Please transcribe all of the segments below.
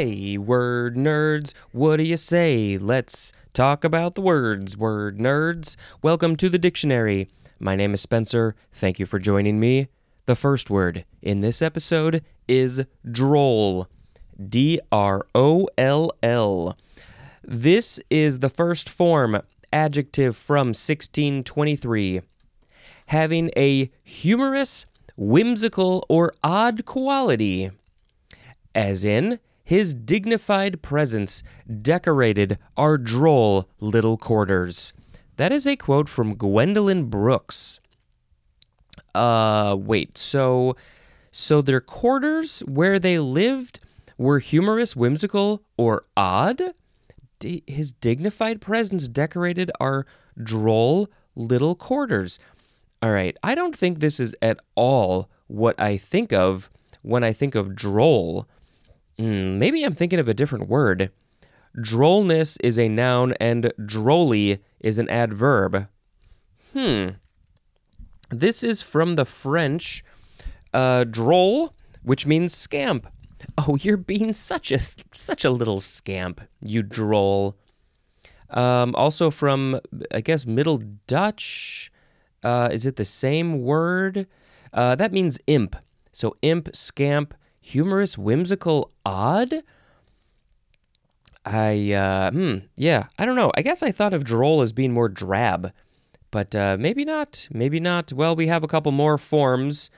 Hey, word nerds, what do you say? Let's talk about the words, word nerds. Welcome to the dictionary. My name is Spencer. Thank you for joining me. The first word in this episode is droll. D R O L L. This is the first form adjective from 1623, having a humorous, whimsical, or odd quality, as in, his dignified presence decorated our droll little quarters. That is a quote from Gwendolyn Brooks. Uh, wait, so, so their quarters where they lived were humorous, whimsical, or odd? D- his dignified presence decorated our droll little quarters. All right, I don't think this is at all what I think of when I think of droll. Mm, maybe I'm thinking of a different word. Drollness is a noun and drolly is an adverb. Hmm. This is from the French uh, droll, which means scamp. Oh, you're being such a such a little scamp, you droll. Um, also from I guess Middle Dutch. Uh, is it the same word? Uh, that means imp. So imp, scamp, humorous, whimsical, odd. I uh, hmm, yeah, I don't know. I guess I thought of droll as being more drab, but uh, maybe not. Maybe not. Well, we have a couple more forms.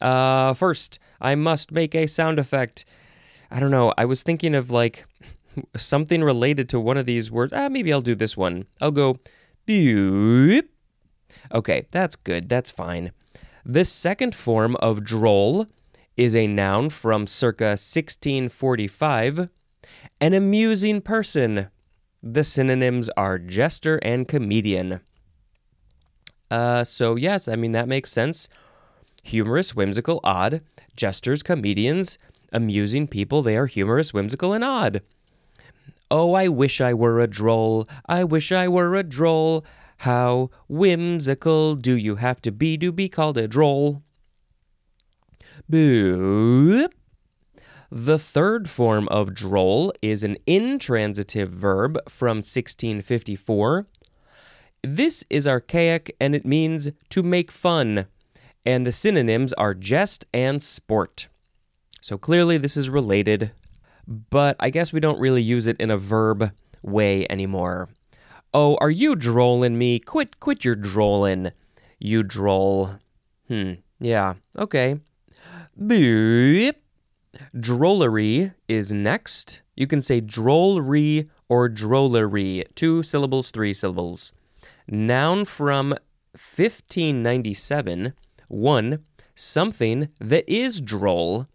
Uh, first, I must make a sound effect. I don't know. I was thinking of like something related to one of these words. Ah, maybe I'll do this one. I'll go beep. Okay, that's good. That's fine. This second form of droll is a noun from circa 1645. An amusing person. The synonyms are jester and comedian. Uh, so yes, I mean that makes sense. Humorous, whimsical, odd. Jesters, comedians, amusing people. They are humorous, whimsical, and odd. Oh, I wish I were a droll. I wish I were a droll. How whimsical do you have to be to be called a droll? Boop. The third form of droll is an intransitive verb from 1654. This is archaic and it means to make fun, and the synonyms are jest and sport. So clearly this is related, but I guess we don't really use it in a verb way anymore. Oh, are you drolling me? Quit quit your drolling. You droll. Hmm. Yeah. Okay. Beep. Drollery is next. You can say drollery or drollery. Two syllables, three syllables. Noun from 1597. One, something that is droll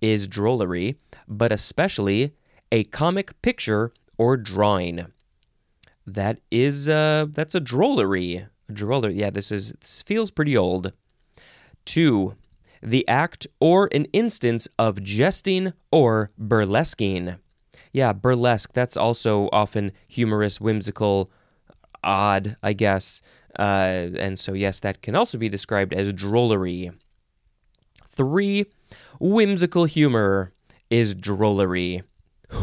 is drollery, but especially a comic picture or drawing. That is uh that's a drollery. Drollery. Yeah, this is this feels pretty old. Two, the act or an instance of jesting or burlesquing. Yeah, burlesque, that's also often humorous, whimsical, odd, I guess. Uh, and so, yes, that can also be described as drollery. Three, whimsical humor is drollery.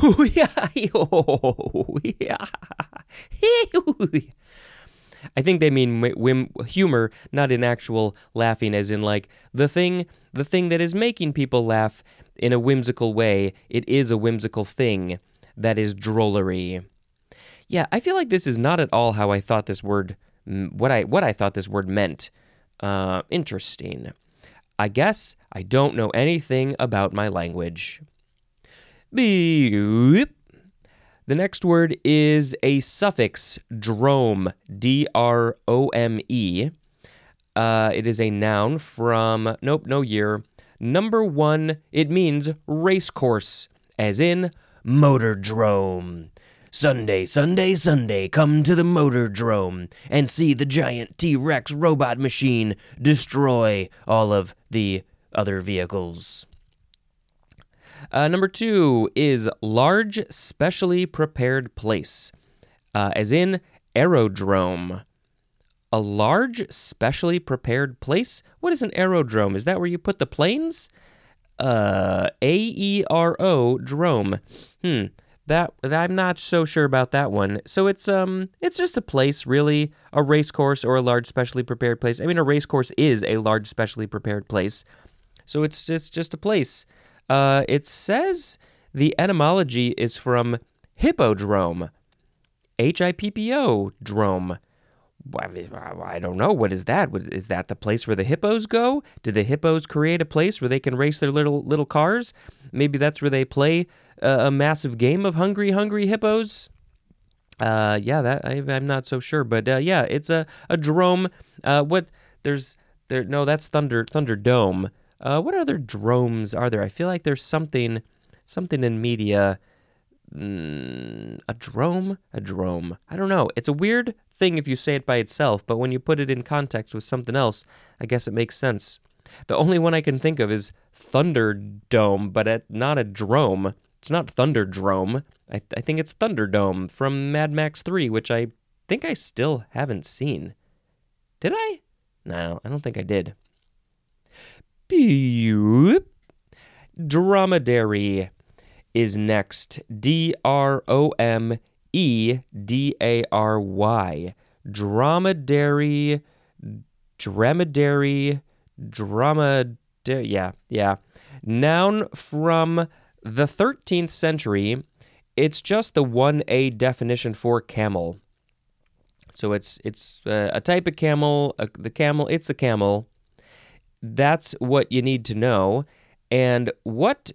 I think they mean whim- humor, not in actual laughing, as in like the thing, the thing that is making people laugh in a whimsical way. It is a whimsical thing that is drollery. Yeah, I feel like this is not at all how I thought this word, what I what I thought this word meant. Uh, interesting. I guess I don't know anything about my language. Beep. The next word is a suffix, drome, D R O M E. Uh, it is a noun from, nope, no year. Number one, it means racecourse, as in motor drome. Sunday, Sunday, Sunday, come to the motor drome and see the giant T Rex robot machine destroy all of the other vehicles. Uh, number two is large, specially prepared place, uh, as in aerodrome. A large, specially prepared place? What is an aerodrome? Is that where you put the planes? Uh, A E R O, drome. Hmm. That I'm not so sure about that one. So it's um it's just a place, really, a race course or a large specially prepared place. I mean, a race course is a large specially prepared place. So it's it's just a place. Uh, it says the etymology is from hippodrome, H I P P O drome. I don't know. What is that? Is that the place where the hippos go? Did the hippos create a place where they can race their little little cars? Maybe that's where they play a, a massive game of hungry, hungry hippos. Uh, yeah, that I, am not so sure, but uh, yeah, it's a a drome. Uh, what there's there? No, that's Thunder thunder Thunderdome. Uh, what other dromes are there? I feel like there's something something in media. Mm, a drome, a drome. I don't know. It's a weird thing if you say it by itself, but when you put it in context with something else, I guess it makes sense. The only one I can think of is Thunderdome, but at, not a drome. It's not Thunderdrome. I, th- I think it's Thunderdome from Mad Max 3, which I think I still haven't seen. Did I? No, I don't think I did. Dromedary is next. D R O M E D A R Y. Dromedary, dromedary, dromedary. Yeah, yeah. Noun from the 13th century. It's just the 1A definition for camel. So it's it's uh, a type of camel. The camel, it's a camel. That's what you need to know. And what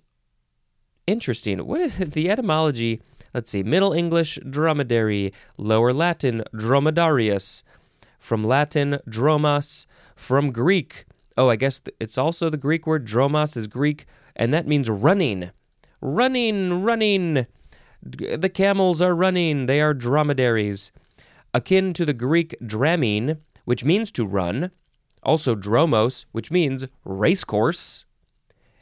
interesting? What is the etymology? Let's see. Middle English dromedary, Lower Latin dromedarius, from Latin dromas, from Greek. Oh, I guess it's also the Greek word dromos is Greek, and that means running. Running, running. The camels are running. They are dromedaries. Akin to the Greek dramein, which means to run, also dromos, which means racecourse,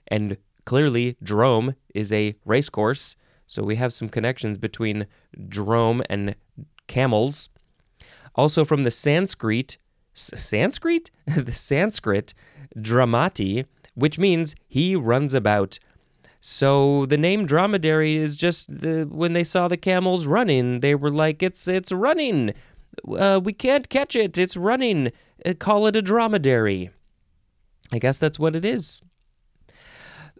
and clearly drome is a racecourse. So we have some connections between drome and camels. Also from the Sanskrit, Sanskrit? the Sanskrit, dramati, which means he runs about. So the name dromedary is just the, when they saw the camels running, they were like, "It's it's running. Uh, we can't catch it. It's running. Uh, call it a dromedary." I guess that's what it is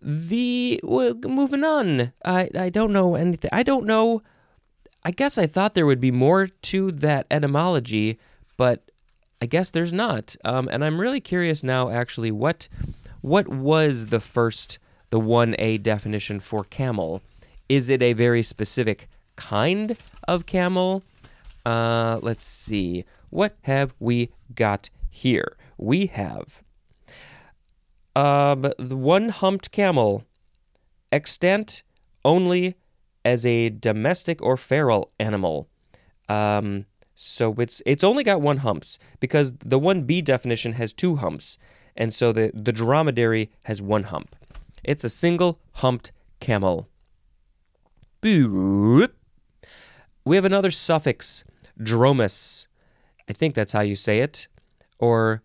the well, moving on. I I don't know anything. I don't know. I guess I thought there would be more to that etymology, but I guess there's not. Um, and I'm really curious now, actually, what what was the first the one A definition for camel? Is it a very specific kind of camel? Uh, let's see. What have we got here? We have um, the one humped camel, extant only as a domestic or feral animal. Um, so it's it's only got one humps because the one B definition has two humps, and so the the dromedary has one hump. It's a single humped camel. We have another suffix, dromous. I think that's how you say it, or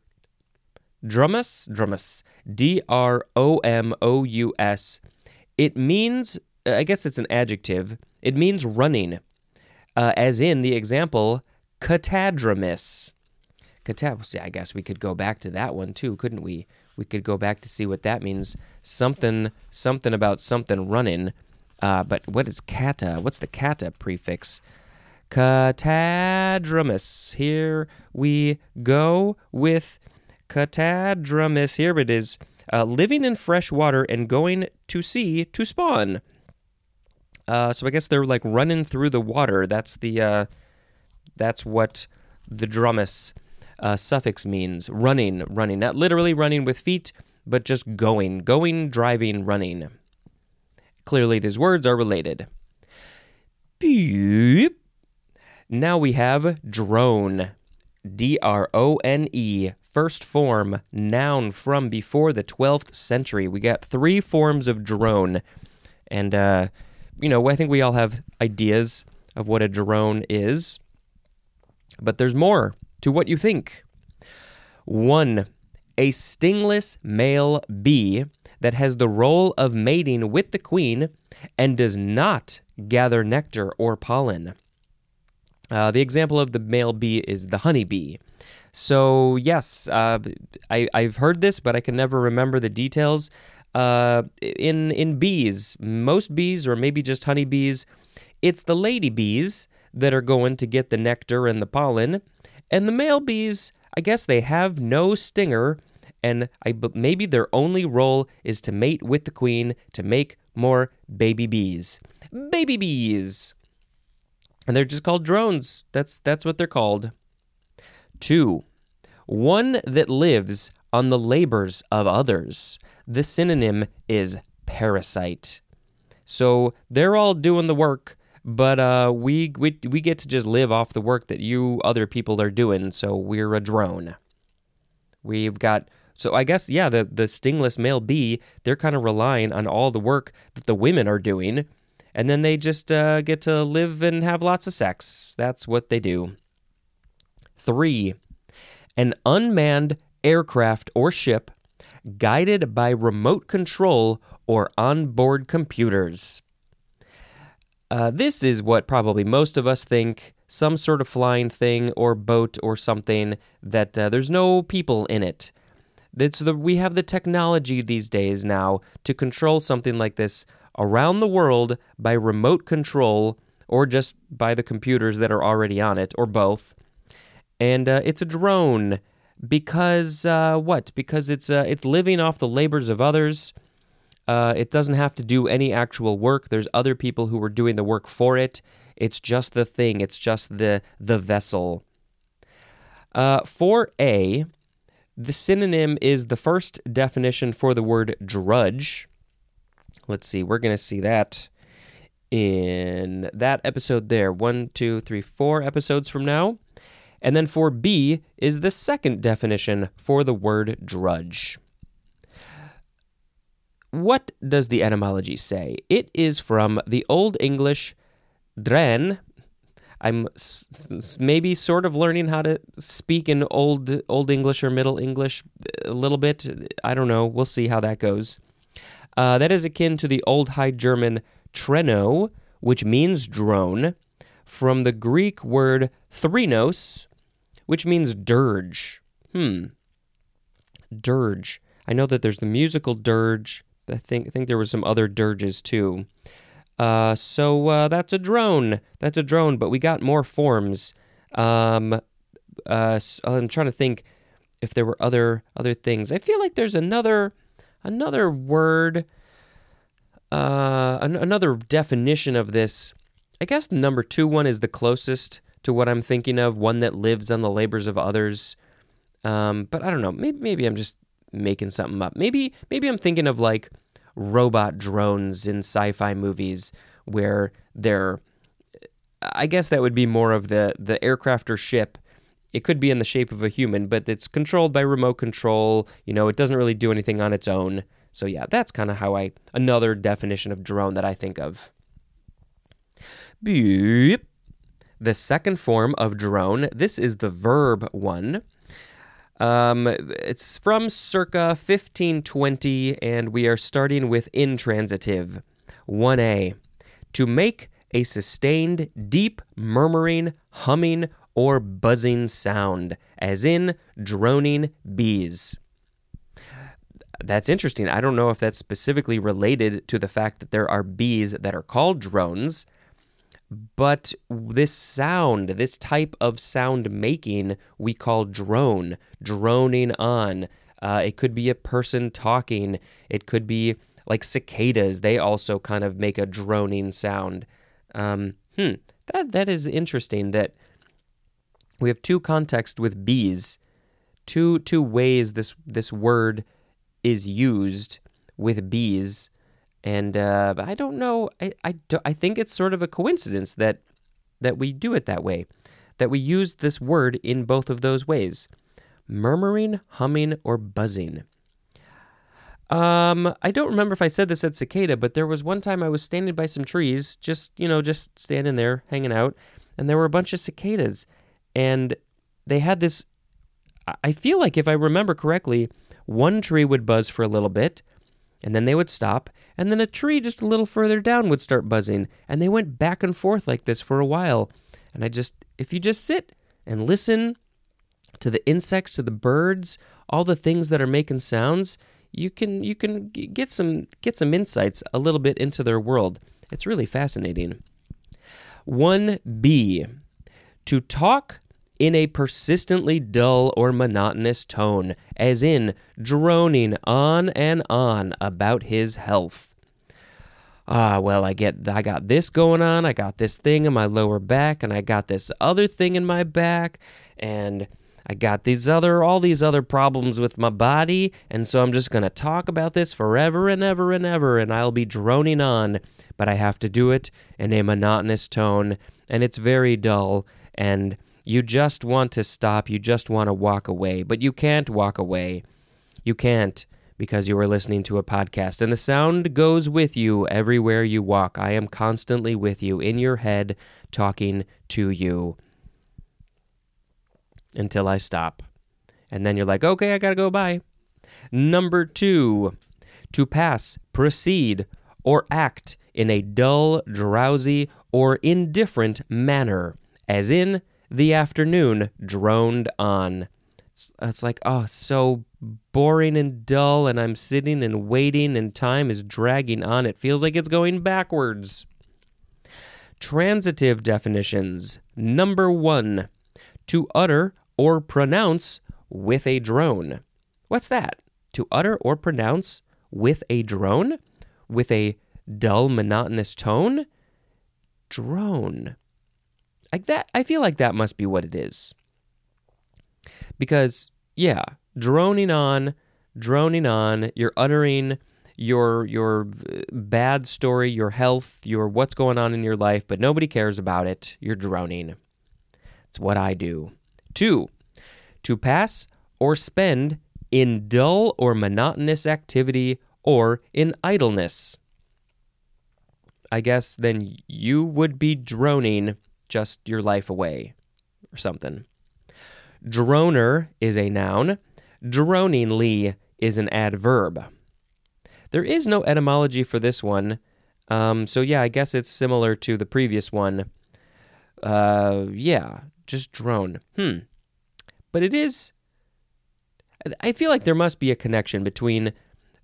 drumus, drumus. D R O M O U S. It means, I guess it's an adjective, it means running, uh, as in the example, catadromous. Catad- see, I guess we could go back to that one too, couldn't we? We could go back to see what that means. Something, something about something running. Uh, but what is kata? What's the kata prefix? Catadromous. Here we go with Catadromous, here it is, uh, living in fresh water and going to sea to spawn. Uh, so I guess they're like running through the water. That's the uh, that's what the dromous uh, suffix means. Running, running, not literally running with feet, but just going, going, driving, running. Clearly, these words are related. Beep. Now we have drone. D R O N E first form noun from before the 12th century. We got three forms of drone. And, uh, you know, I think we all have ideas of what a drone is. But there's more to what you think. One, a stingless male bee that has the role of mating with the queen and does not gather nectar or pollen. Uh, the example of the male bee is the honeybee. So, yes, uh, I, I've heard this, but I can never remember the details. Uh, in, in bees, most bees, or maybe just honeybees, it's the lady bees that are going to get the nectar and the pollen. And the male bees, I guess they have no stinger, and I, maybe their only role is to mate with the queen to make more baby bees. Baby bees! And they're just called drones. That's, that's what they're called. Two, one that lives on the labors of others. The synonym is parasite. So they're all doing the work, but uh, we, we we get to just live off the work that you other people are doing. So we're a drone. We've got so I guess yeah, the the stingless male bee they're kind of relying on all the work that the women are doing, and then they just uh, get to live and have lots of sex. That's what they do. Three, an unmanned aircraft or ship guided by remote control or onboard computers. Uh, this is what probably most of us think some sort of flying thing or boat or something that uh, there's no people in it. The, we have the technology these days now to control something like this around the world by remote control or just by the computers that are already on it or both. And uh, it's a drone because uh, what? Because it's uh, it's living off the labors of others. Uh, it doesn't have to do any actual work. There's other people who are doing the work for it. It's just the thing. It's just the the vessel. Uh, for A, the synonym is the first definition for the word drudge. Let's see. We're gonna see that in that episode there. One, two, three, four episodes from now. And then for B is the second definition for the word drudge. What does the etymology say? It is from the Old English dren. I'm maybe sort of learning how to speak in old Old English or Middle English a little bit. I don't know. We'll see how that goes. Uh, that is akin to the Old High German treno, which means drone, from the Greek word threnos, which means dirge. Hmm. Dirge. I know that there's the musical dirge. I think I think there was some other dirges too. Uh, so uh, that's a drone. That's a drone. But we got more forms. Um, uh, so I'm trying to think if there were other other things. I feel like there's another another word. Uh, an- another definition of this. I guess the number two one is the closest to what I'm thinking of, one that lives on the labors of others. Um, but I don't know. Maybe maybe I'm just making something up. Maybe maybe I'm thinking of like robot drones in sci-fi movies where they're I guess that would be more of the the aircraft or ship. It could be in the shape of a human, but it's controlled by remote control. You know, it doesn't really do anything on its own. So yeah, that's kind of how I another definition of drone that I think of. Beep. The second form of drone, this is the verb one. Um, it's from circa 1520, and we are starting with intransitive. 1a. To make a sustained, deep, murmuring, humming, or buzzing sound, as in droning bees. That's interesting. I don't know if that's specifically related to the fact that there are bees that are called drones. But this sound, this type of sound making, we call drone, droning on. Uh, it could be a person talking. It could be like cicadas. They also kind of make a droning sound. Um, hmm, that that is interesting. That we have two contexts with bees, two two ways this this word is used with bees. And uh, I don't know. I I, do, I think it's sort of a coincidence that that we do it that way, that we use this word in both of those ways, murmuring, humming, or buzzing. Um, I don't remember if I said this at cicada, but there was one time I was standing by some trees, just you know, just standing there hanging out, and there were a bunch of cicadas, and they had this. I feel like if I remember correctly, one tree would buzz for a little bit, and then they would stop, and then a tree just a little further down would start buzzing, and they went back and forth like this for a while. And I just, if you just sit and listen to the insects, to the birds, all the things that are making sounds, you can you can get some get some insights a little bit into their world. It's really fascinating. 1B to talk in a persistently dull or monotonous tone, as in droning on and on about his health. Ah, well, I get I got this going on, I got this thing in my lower back, and I got this other thing in my back, and I got these other all these other problems with my body, and so I'm just going to talk about this forever and ever and ever and I'll be droning on, but I have to do it in a monotonous tone, and it's very dull and you just want to stop, you just want to walk away, but you can't walk away. You can't because you are listening to a podcast, and the sound goes with you everywhere you walk. I am constantly with you in your head, talking to you until I stop. And then you're like, okay, I gotta go, bye. Number two, to pass, proceed, or act in a dull, drowsy, or indifferent manner, as in, the afternoon droned on. It's, like, oh, so boring and dull, and I'm sitting and waiting, and time is dragging on. It feels like it's going backwards. Transitive definitions. Number one, to utter or pronounce with a drone. What's that? To utter or pronounce with a drone? With a dull, monotonous tone? Drone. Like that, I feel like that must be what it is. Because, yeah, droning on, droning on, you're uttering your your bad story, your health, your what's going on in your life, but nobody cares about it. You're droning. It's what I do. Two, to pass or spend in dull or monotonous activity or in idleness. I guess then you would be droning just your life away or something. Droner is a noun. Droningly is an adverb. There is no etymology for this one. Um, so, yeah, I guess it's similar to the previous one. Uh, yeah, just drone. Hmm. But it is. I feel like there must be a connection between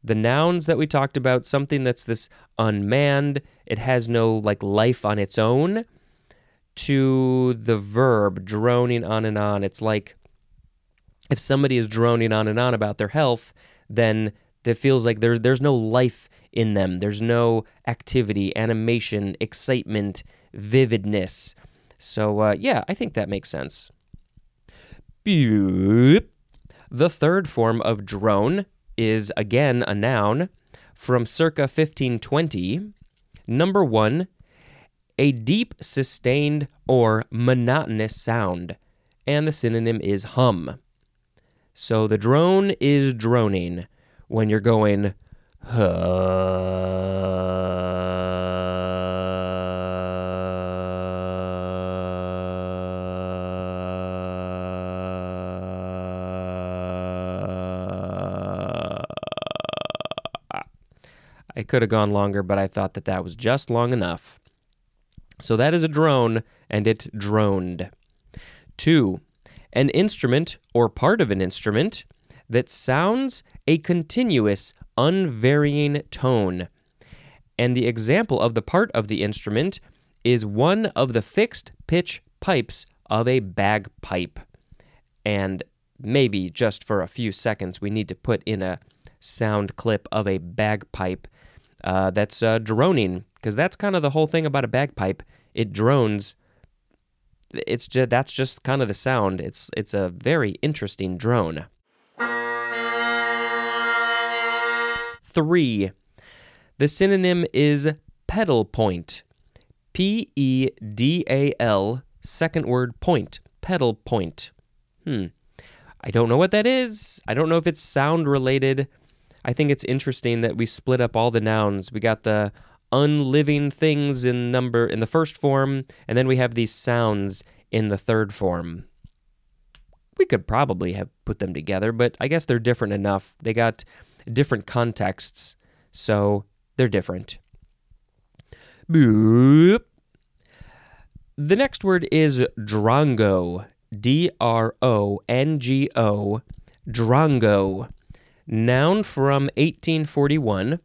the nouns that we talked about, something that's this unmanned, it has no like life on its own, to the verb droning on and on. It's like if somebody is droning on and on about their health, then it feels like there's there's no life in them. There's no activity, animation, excitement, vividness. So uh, yeah, I think that makes sense. The third form of drone is again a noun from circa 1520. Number one, a deep, sustained, or monotonous sound, and the synonym is hum. So the drone is droning when you're going, I could have gone longer, but I thought that that was just long enough. So that is a drone, and it droned. Two, an instrument or part of an instrument that sounds a continuous, unvarying tone. And the example of the part of the instrument is one of the fixed pitch pipes of a bagpipe. And maybe just for a few seconds, we need to put in a sound clip of a bagpipe uh, that's uh, droning because that's kind of the whole thing about a bagpipe. It drones. It's just that's just kind of the sound. It's it's a very interesting drone. Three. The synonym is pedal point. P E D A L, second word point. Pedal point. Hmm. I don't know what that is. I don't know if it's sound related. I think it's interesting that we split up all the nouns. We got the unliving things in number in the first form, and then we have these sounds in the third form. We could probably have put them together, but I guess they're different enough. They got different contexts. So they're different. Boop. The next word is drongo. D R O N G O. Drongo. Noun from 1841.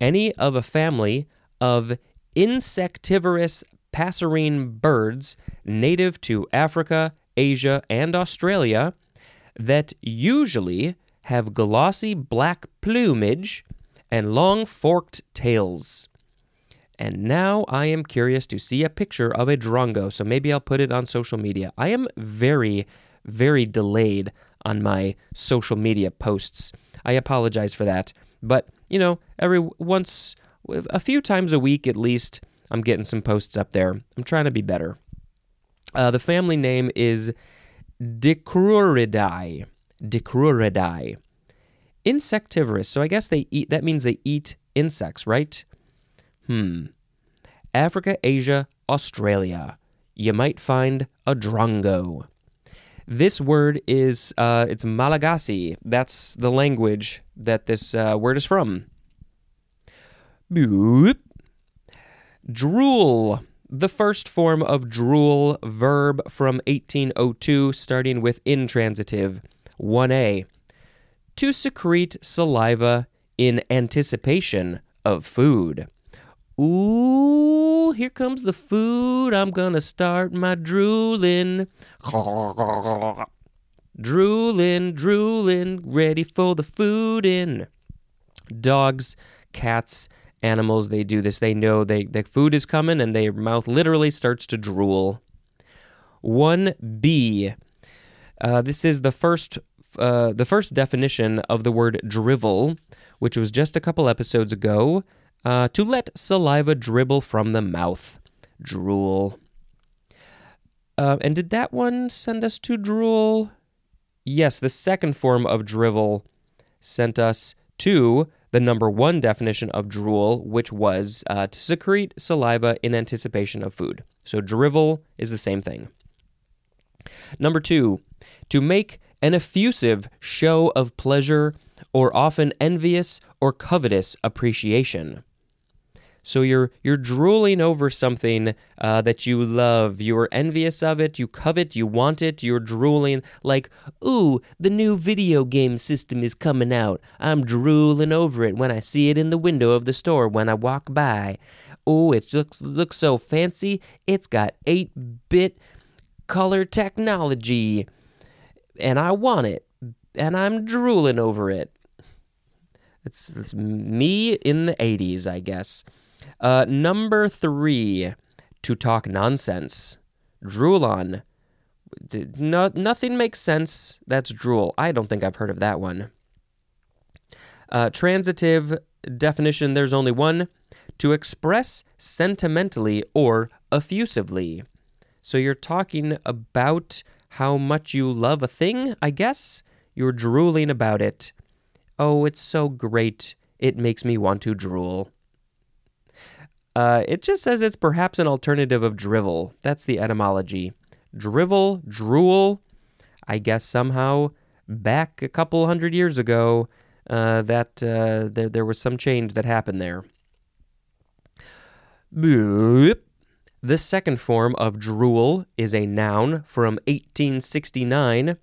Any of a family of insectivorous passerine birds native to Africa, Asia, and Australia that usually have glossy black plumage and long forked tails. And now I am curious to see a picture of a drongo, so maybe I'll put it on social media. I am very, very delayed on my social media posts. I apologize for that. But, you know, every once, a few times a week at least, I'm getting some posts up there. I'm trying to be better. Uh, the family name is Dicruridae. Dicruridae. Insectivorous. So I guess they eat, that means they eat insects, right? Hmm. Africa, Asia, Australia. You might find a drongo. This word is uh, it's Malagasy. That's the language that this uh, word is from. Boop. Drool. The first form of drool verb from 1802, starting with intransitive. 1a. To secrete saliva in anticipation of food. Ooh, here comes the food. I'm gonna start my drooling. drooling, drooling, ready for the food in. Dogs, cats, animals, they do this. They know they the food is coming and their mouth literally starts to drool. 1b. Uh, this is the first uh, the first definition of the word drivel, which was just a couple episodes ago. Uh, to let saliva dribble from the mouth. Drool. Uh, and did that one send us to drool? Yes, the second form of drivel sent us to the number one definition of drool, which was uh, to secrete saliva in anticipation of food. So drivel is the same thing. Number two, to make an effusive show of pleasure or often envious or covetous appreciation. So you're you're drooling over something uh, that you love. You are envious of it. You covet. You want it. You're drooling like, ooh, the new video game system is coming out. I'm drooling over it when I see it in the window of the store when I walk by. Oh, it looks looks so fancy. It's got eight bit color technology, and I want it, and I'm drooling over it. It's, it's me in the 80s, I guess. Uh, number three, to talk nonsense. Drool on. No, nothing makes sense. That's drool. I don't think I've heard of that one. Uh, transitive definition there's only one to express sentimentally or effusively. So you're talking about how much you love a thing, I guess? You're drooling about it. Oh, it's so great. It makes me want to drool. Uh, it just says it's perhaps an alternative of drivel. That's the etymology. Drivel, drool. I guess somehow back a couple hundred years ago, uh, that uh, there there was some change that happened there. Boop. The second form of drool is a noun from 1869.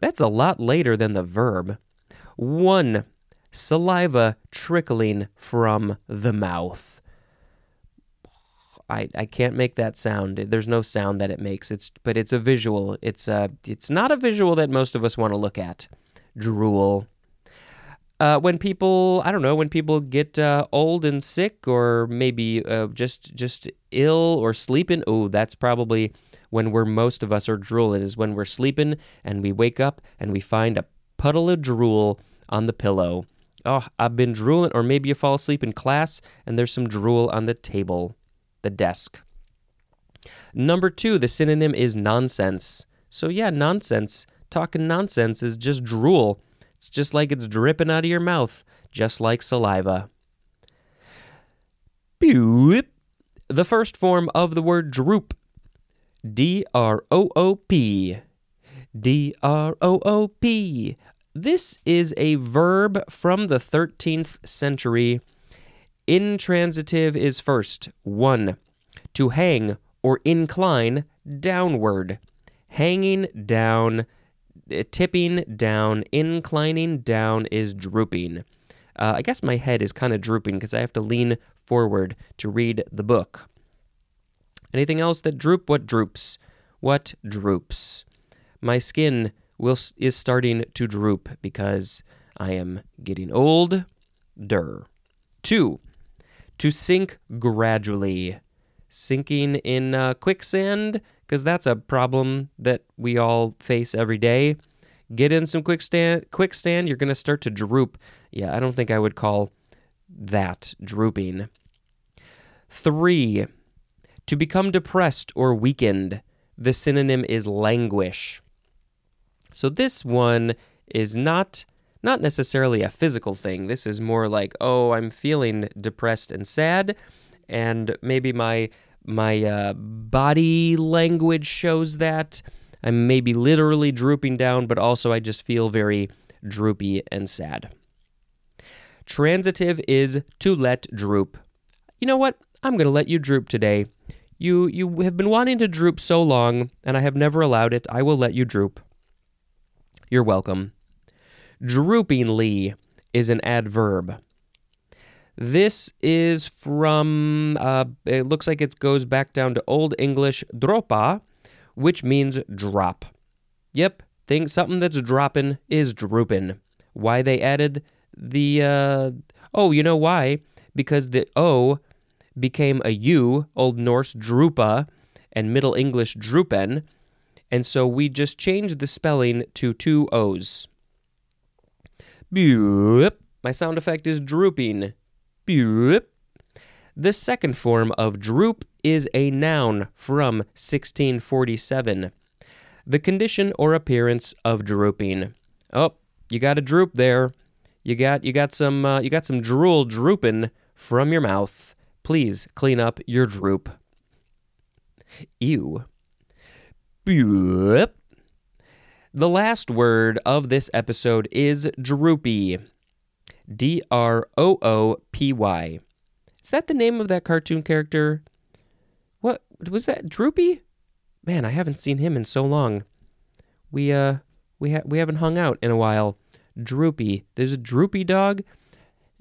That's a lot later than the verb. One saliva trickling from the mouth. I, I can't make that sound. There's no sound that it makes. It's but it's a visual. It's a it's not a visual that most of us want to look at. Drool. Uh, when people I don't know when people get uh, old and sick or maybe uh, just just ill or sleeping. Oh, that's probably when we're most of us are drooling. Is when we're sleeping and we wake up and we find a puddle of drool on the pillow oh, I've been drooling, or maybe you fall asleep in class and there's some drool on the table, the desk. Number two, the synonym is nonsense. So, yeah, nonsense. Talking nonsense is just drool. It's just like it's dripping out of your mouth, just like saliva. The first form of the word droop. D R O O P. D R O O P. This is a verb from the 13th century. Intransitive is first. 1. To hang or incline downward. Hanging down, uh, tipping down, inclining down is drooping. Uh, I guess my head is kind of drooping because I have to lean forward to read the book. Anything else that droop? What droops? What droops? My skin will is starting to droop because I am getting old. Der. Two. To sink gradually. Sinking in uh, quicksand because that's a problem that we all face every day. Get in some quicksand, quicksand, you're going to start to droop. Yeah, I don't think I would call that drooping. Three, to become depressed or weakened. The synonym is languish. So this one is not not necessarily a physical thing. This is more like, oh, I'm feeling depressed and sad, and maybe my my uh, body language shows that. I'm maybe literally drooping down, but also I just feel very droopy and sad. Transitive is to let droop. You know what? I'm going to let you droop today. You you have been wanting to droop so long, and I have never allowed it. I will let you droop. You're welcome. Droopingly is an adverb. This is from, uh, it looks like it goes back down to Old English dropa, which means drop. Yep, think something that's dropping is drooping. Why they added the, uh, oh, you know why? Because the O became a U, Old Norse drupa, and Middle English droopen, and so we just changed the spelling to two O's. My sound effect is drooping. The second form of droop is a noun from 1647. The condition or appearance of drooping. Oh, you got a droop there. You got you got some uh, you got some drool drooping from your mouth. Please clean up your droop. Ew. The last word of this episode is droopy. D R O O P Y. Is that the name of that cartoon character? What was that? Droopy? Man, I haven't seen him in so long. We uh we ha- we haven't hung out in a while. Droopy. There's a droopy dog.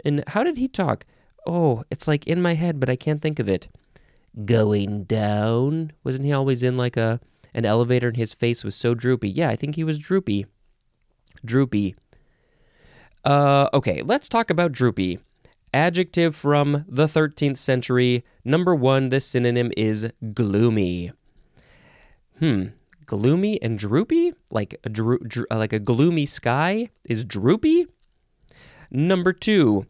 And how did he talk? Oh, it's like in my head, but I can't think of it. Going down. Wasn't he always in like a an elevator and his face was so droopy? Yeah, I think he was droopy. Droopy. Uh, okay, let's talk about droopy. Adjective from the 13th century. Number one, the synonym is gloomy. Hmm, gloomy and droopy? Like a, dro- dro- like a gloomy sky is droopy? Number two,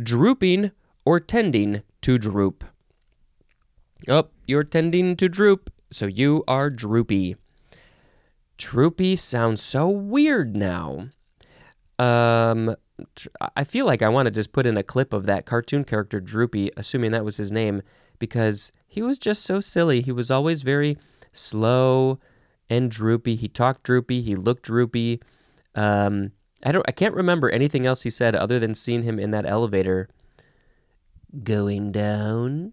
drooping or tending to droop. Oh, you're tending to droop, so you are droopy. Droopy sounds so weird now. Um, I feel like I want to just put in a clip of that cartoon character Droopy, assuming that was his name, because he was just so silly. He was always very slow and droopy. He talked droopy. He looked droopy. Um, I don't. I can't remember anything else he said other than seeing him in that elevator going down.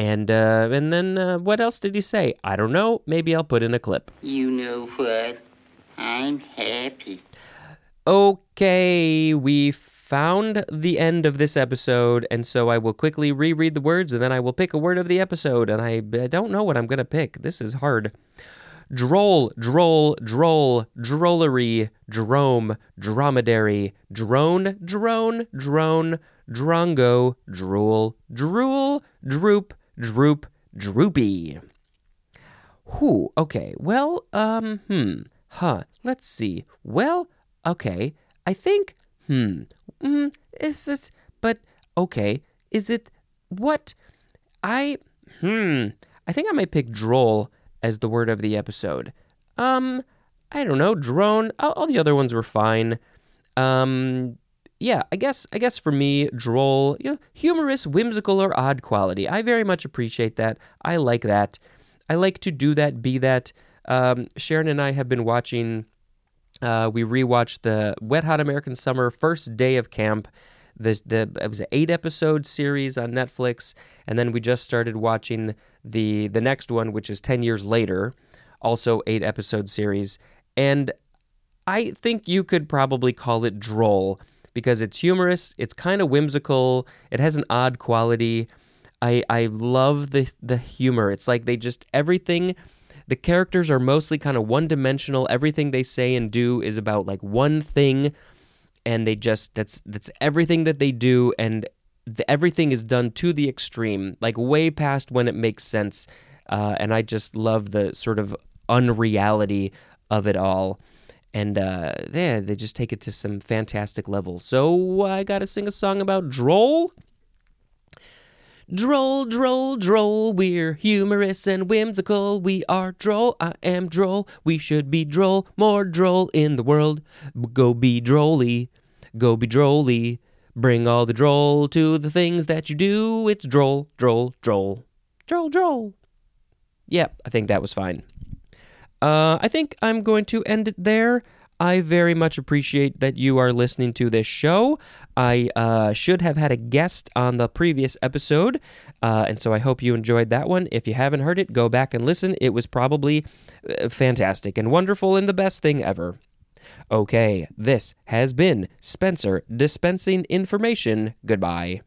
And uh, and then uh, what else did he say? I don't know. Maybe I'll put in a clip. You know what? I'm happy. Okay, we found the end of this episode, and so I will quickly reread the words and then I will pick a word of the episode. And I, I don't know what I'm going to pick. This is hard. Droll, droll, droll, drollery, drome, dromedary, drone, drone, drone, drongo, drool, drool, droop, droop, droopy. Whew, okay, well, um, hmm, huh, let's see. Well, okay, I think, hmm, mm, is it, but, okay, is it, what, I, hmm, I think I might pick droll as the word of the episode. Um, I don't know, drone, all, all the other ones were fine. Um, yeah, I guess I guess for me, droll, you know, humorous, whimsical, or odd quality. I very much appreciate that. I like that. I like to do that, be that. Um, Sharon and I have been watching uh, we rewatched the Wet Hot American Summer first day of camp. The, the it was an eight episode series on Netflix, and then we just started watching the the next one, which is ten years later, also eight episode series. And I think you could probably call it droll because it's humorous, it's kind of whimsical, it has an odd quality. I I love the the humor. It's like they just everything the characters are mostly kind of one dimensional. Everything they say and do is about like one thing and they just that's that's everything that they do and the, everything is done to the extreme, like way past when it makes sense. Uh, and I just love the sort of unreality of it all. And uh, yeah, they just take it to some fantastic levels. So I got to sing a song about Droll. Droll, droll, droll, we're humorous and whimsical. We are droll, I am droll. We should be droll, more droll in the world. Go be drolly, go be drolly. Bring all the droll to the things that you do. It's droll, droll, droll. Droll, droll. Yep, I think that was fine. Uh, I think I'm going to end it there. I very much appreciate that you are listening to this show. I uh, should have had a guest on the previous episode, uh, and so I hope you enjoyed that one. If you haven't heard it, go back and listen. It was probably uh, fantastic and wonderful and the best thing ever. Okay, this has been Spencer dispensing information. Goodbye.